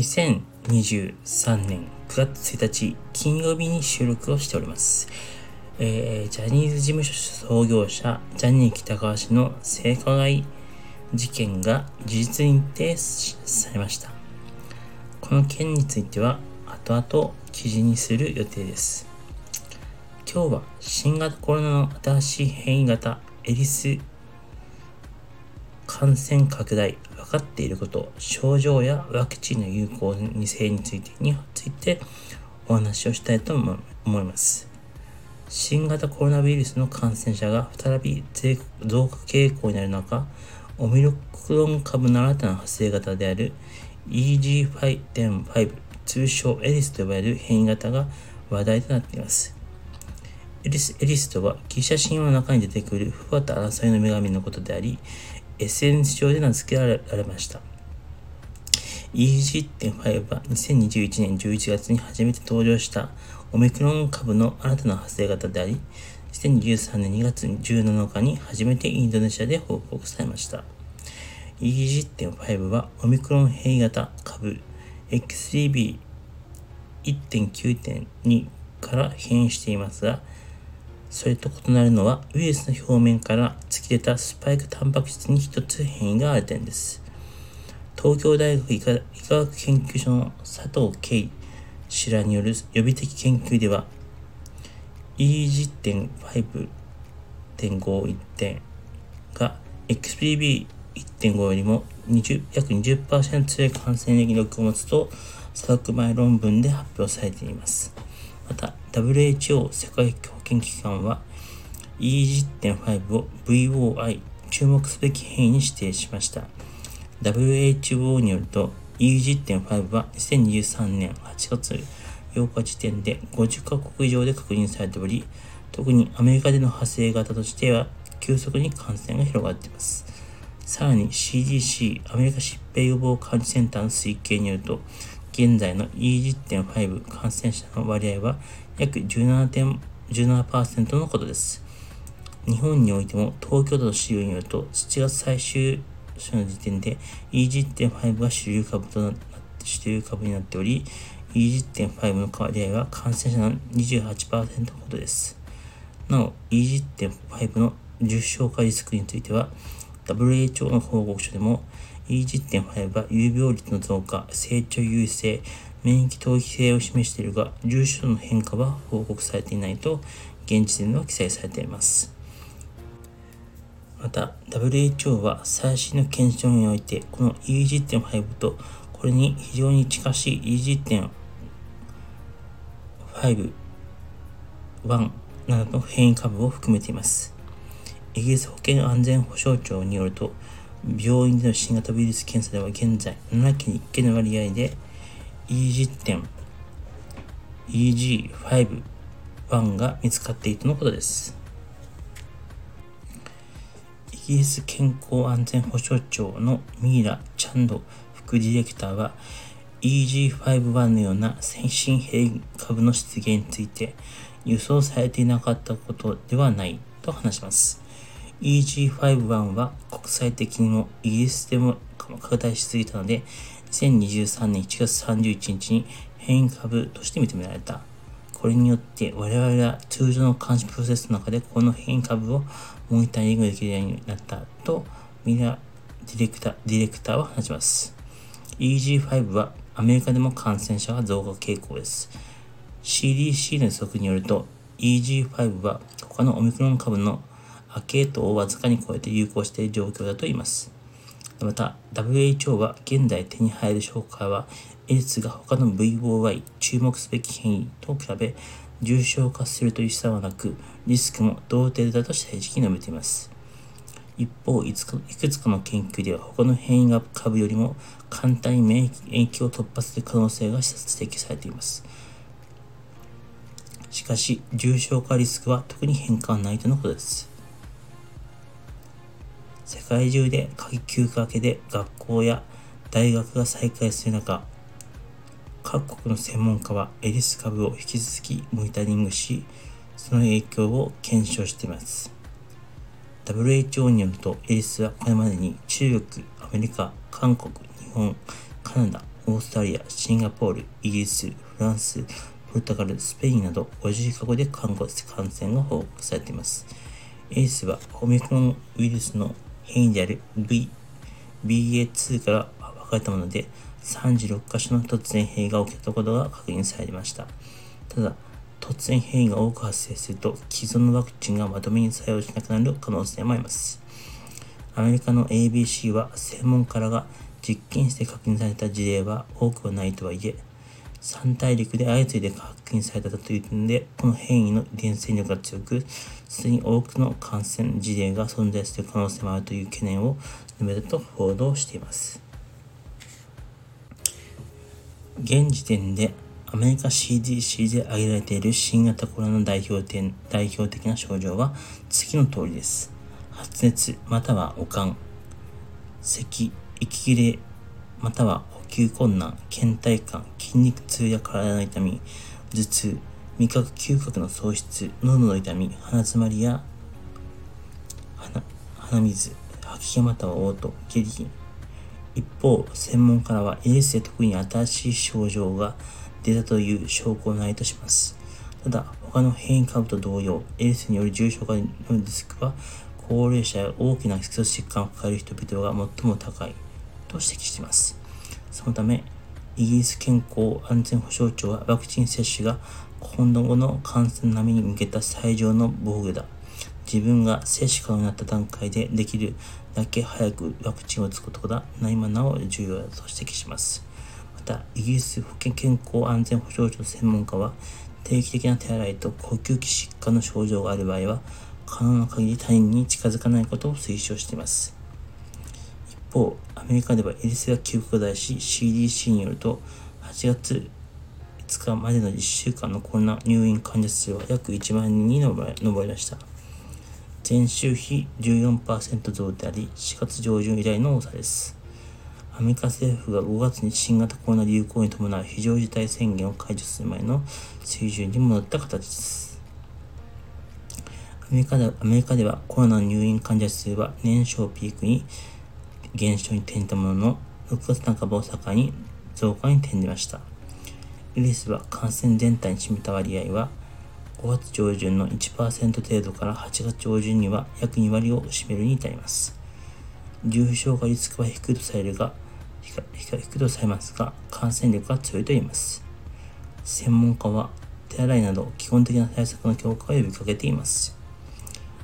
2023年9月1日金曜日に収録をしております。えー、ジャニーズ事務所創業者ジャニー喜多川氏の性加害事件が事実認定されました。この件については後々記事にする予定です。今日は新型コロナの新しい変異型エリス感染拡大、分かっていること、症状やワクチンの有効性についてについてお話をしたいと思います。新型コロナウイルスの感染者が再び増加傾向になる中、オミクロン株の新たな派生型である EG5.5 通称エリスと呼ばれる変異型が話題となっています。エリスエリスとはギリシャ神話の中に出てくる不和と争いの女神のことであり、SNS 上で名付けられました。EG.5 は2021年11月に初めて登場したオミクロン株の新たな派生型であり、2023年2月17日に初めてインドネシアで報告されました。EG.5 はオミクロン変異型株 XDB1.9.2 から変異していますが、それと異なるのは、ウイルスの表面から突き出たスパイクタンパク質に一つ変異がある点です。東京大学医科学研究所の佐藤圭氏らによる予備的研究では、EG.5.51 点が XBB1.5 よりも20約20%強い感染力を持つと査読前論文で発表されています。また、WHO 世界保健機関は EG.5 を VOI 注目すべき変異に指定しました。WHO によると EG.5 は2023年8月8日時点で50カ国以上で確認されており、特にアメリカでの派生型としては急速に感染が広がっています。さらに CDC アメリカ疾病予防管理センターの推計によると、現在の E10.5 感染者の割合は約17点17%のことです。日本においても東京都の資料によると7月最終週の時点で E10.5 が主流株となって主流株になっており E10.5 の割合は感染者の28%ほどです。なお E10.5 の重症化リスクについては WHO の報告書でも E10.5 は有病率の増加、成長優位性、免疫逃避性を示しているが、重症の変化は報告されていないと、現時点では記載されています。また、WHO は最新の検証において、この EG.5 とこれに非常に近しい EG.5、1などの変異株を含めています。イギリス保健安全保障庁によると、病院での新型ウイルス検査では現在7件に1件の割合で EG 点 EG5-1 が見つかっているとのことです。イギリス健康安全保障庁のミイラ・チャンド副ディレクターは EG51 のような先進変異株の出現について輸送されていなかったことではないと話します。EG51 は国際的にもイギリスでも拡大しすぎたので、2023年1月31日に変異株として認められた。これによって我々は通常の監視プロセスの中でこの変異株をモニタリングできるようになったとミラディレクターディレクターは話します。EG5 はアメリカでも感染者が増加傾向です。CDC の予測によると EG5 は他のオミクロン株の波系統をわずかに超えて流行している状況だと言います。また、WHO は現在手に入る紹介は、エリスが他の VOY 注目すべき変異と比べ重症化するという差はなく、リスクも同程度だと正直述べています。一方いくつかの研究では他の変異が株よりも簡単に免疫を突破する可能性が指摘されています。しかし、重症化リスクは特に変化はないとのことです。世界中で休暇明けで学校や大学が再開する中、各国の専門家はエリス株を引き続きモニタリングし、その影響を検証しています。WHO によると、エリスはこれまでに中国、アメリカ、韓国、日本、カナダ、オーストラリア、シンガポール、イギリス、フランス、ポルトガル、スペインなど50カ国で感染が報告されています。エースはオミクロンウイルスの変異である v BA2 から分かれたもので、36カ所の突然変異が起きたことが確認されました。ただ、突然変異が多く発生すると、既存のワクチンがまとめに作用しなくなる可能性もあります。アメリカの ABC は専門家らが実験して確認された事例は多くはないとはいえ、3大陸で相次いで確認されたという点で、この変異の遺伝戦力が強く、すでに多くの感染事例が存在する可能性もあるという懸念を述べたと報道しています。現時点でアメリカ CDC で挙げられている新型コロナの代表点代表的な症状は次の通りです。発熱または悪寒、咳、息切れまたは吸困難、倦怠感、筋肉痛や体の痛み、頭痛、味覚嗅覚の喪失、喉の痛み、鼻詰まりや鼻水、吐き気または嘔吐、下痢。一方、専門家らはエースで特に新しい症状が出たという証拠はないとします。ただ、他の変異株と同様、エースによる重症化のリスクは、高齢者や大きな基礎疾患を抱える人々が最も高いと指摘しています。そのため、イギリス健康安全保障庁はワクチン接種が今後の感染並みに向けた最上の防御だ。自分が接種可能になった段階でできるだけ早くワクチンを打つことがないまなお重要だと指摘します。また、イギリス保健健康安全保障庁専門家は、定期的な手洗いと呼吸器疾患の症状がある場合は、可能な限り他人に近づかないことを推奨しています。一方、アメリカではエリスが急拡大し、CDC によると、8月5日までの1週間のコロナ入院患者数は約1万人に上りました。前週比14%増であり、4月上旬以来の多さです。アメリカ政府が5月に新型コロナ流行に伴う非常事態宣言を解除する前の水準に戻った形です。アメリカでアメリカではコロナの入院患者数は年少ピークに減少に転じたものの、6月半ばを境に増加に転じました。ウイギリスは感染全体に占めた割合は5月上旬の1%程度から8月上旬には約2割を占めるに至ります。重症化リスクは低いとされるが、低いとされますが、感染力が強いと言います。専門家は手洗いなど基本的な対策の強化を呼びかけています。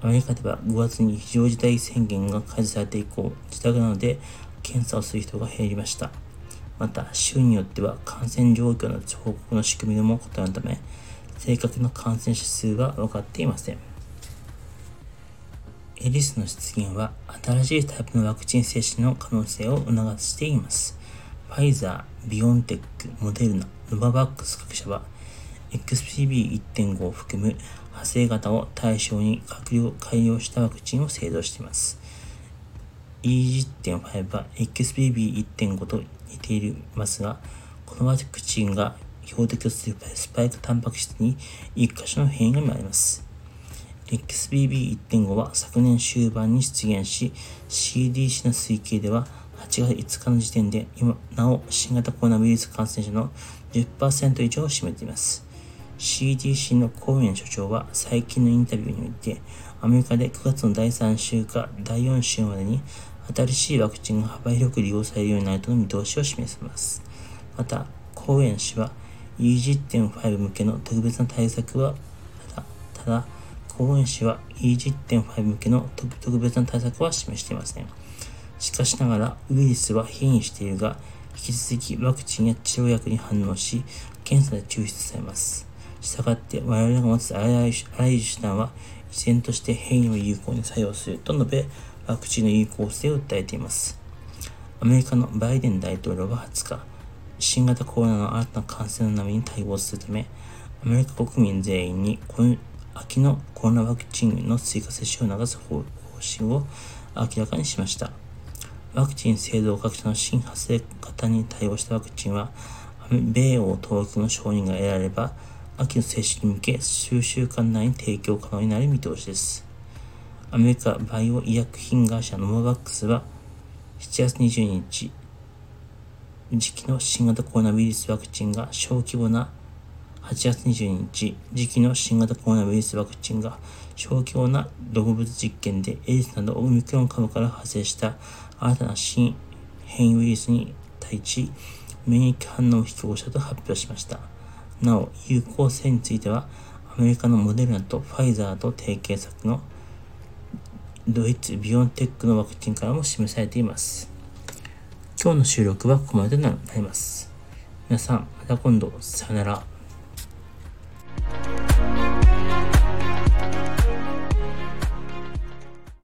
アメリカでは5月に非常事態宣言が解除されて以降、自宅などで検査をする人が減りました。また、州によっては感染状況の報告の仕組みでも異なるため、正確な感染者数は分かっていません。エリスの出現は新しいタイプのワクチン接種の可能性を促しています。ファイザー、ビオンテック、モデルナ、ノババックス各社は XPB1.5 を含む派生型を対象に改良したワクチンを製造しています。E10.5 は XBB1.5 と似ていますが、このワクチンが標的とするスパイクタンパク質に1箇所の変異が見られます。XBB1.5 は昨年終盤に出現し、CDC の推計では8月5日の時点で今なお新型コロナウイルス感染者の10%以上を占めています。CDC のコーエン所長は最近のインタビューにおいて、アメリカで9月の第3週か第4週までに新しいワクチンが幅広く利用されるようになるとの見通しを示します。また、コーエン氏は E10.5 向けの特別な対策は、ただ、ただ、公園氏は E10.5 向けの特別な対策は示していません。しかしながら、ウイルスは変異しているが、引き続きワクチンや治療薬に反応し、検査で抽出されます。したがって、我々が持つあらゆる手段は、依然として変異を有効に作用すると述べ、ワクチンの有効性を訴えています。アメリカのバイデン大統領は20日、新型コロナの新たな感染の波に対応するため、アメリカ国民全員にこの秋のコロナワクチンの追加接種を促す方針を明らかにしました。ワクチン製造各社の新発生型に対応したワクチンは、米欧当局の承認が得られれば、秋の接種に向け数週間内に提供可能になる見通しです。アメリカバイオ医薬品会社ノババックスは7月22日、時期の新型コロナウイルスワクチンが小規模な8月22日、時期の新型コロナウイルスワクチンが小規模な動物実験でエイズなどオミクロン株から派生した新たな新変異ウイルスに対し免疫反応を引き起こしたと発表しました。なお、有効性については、アメリカのモデルナとファイザーと提携先のドイツビオンテックのワクチンからも示されています。今日の収録はここまでになります。皆さん、また今度、さよなら。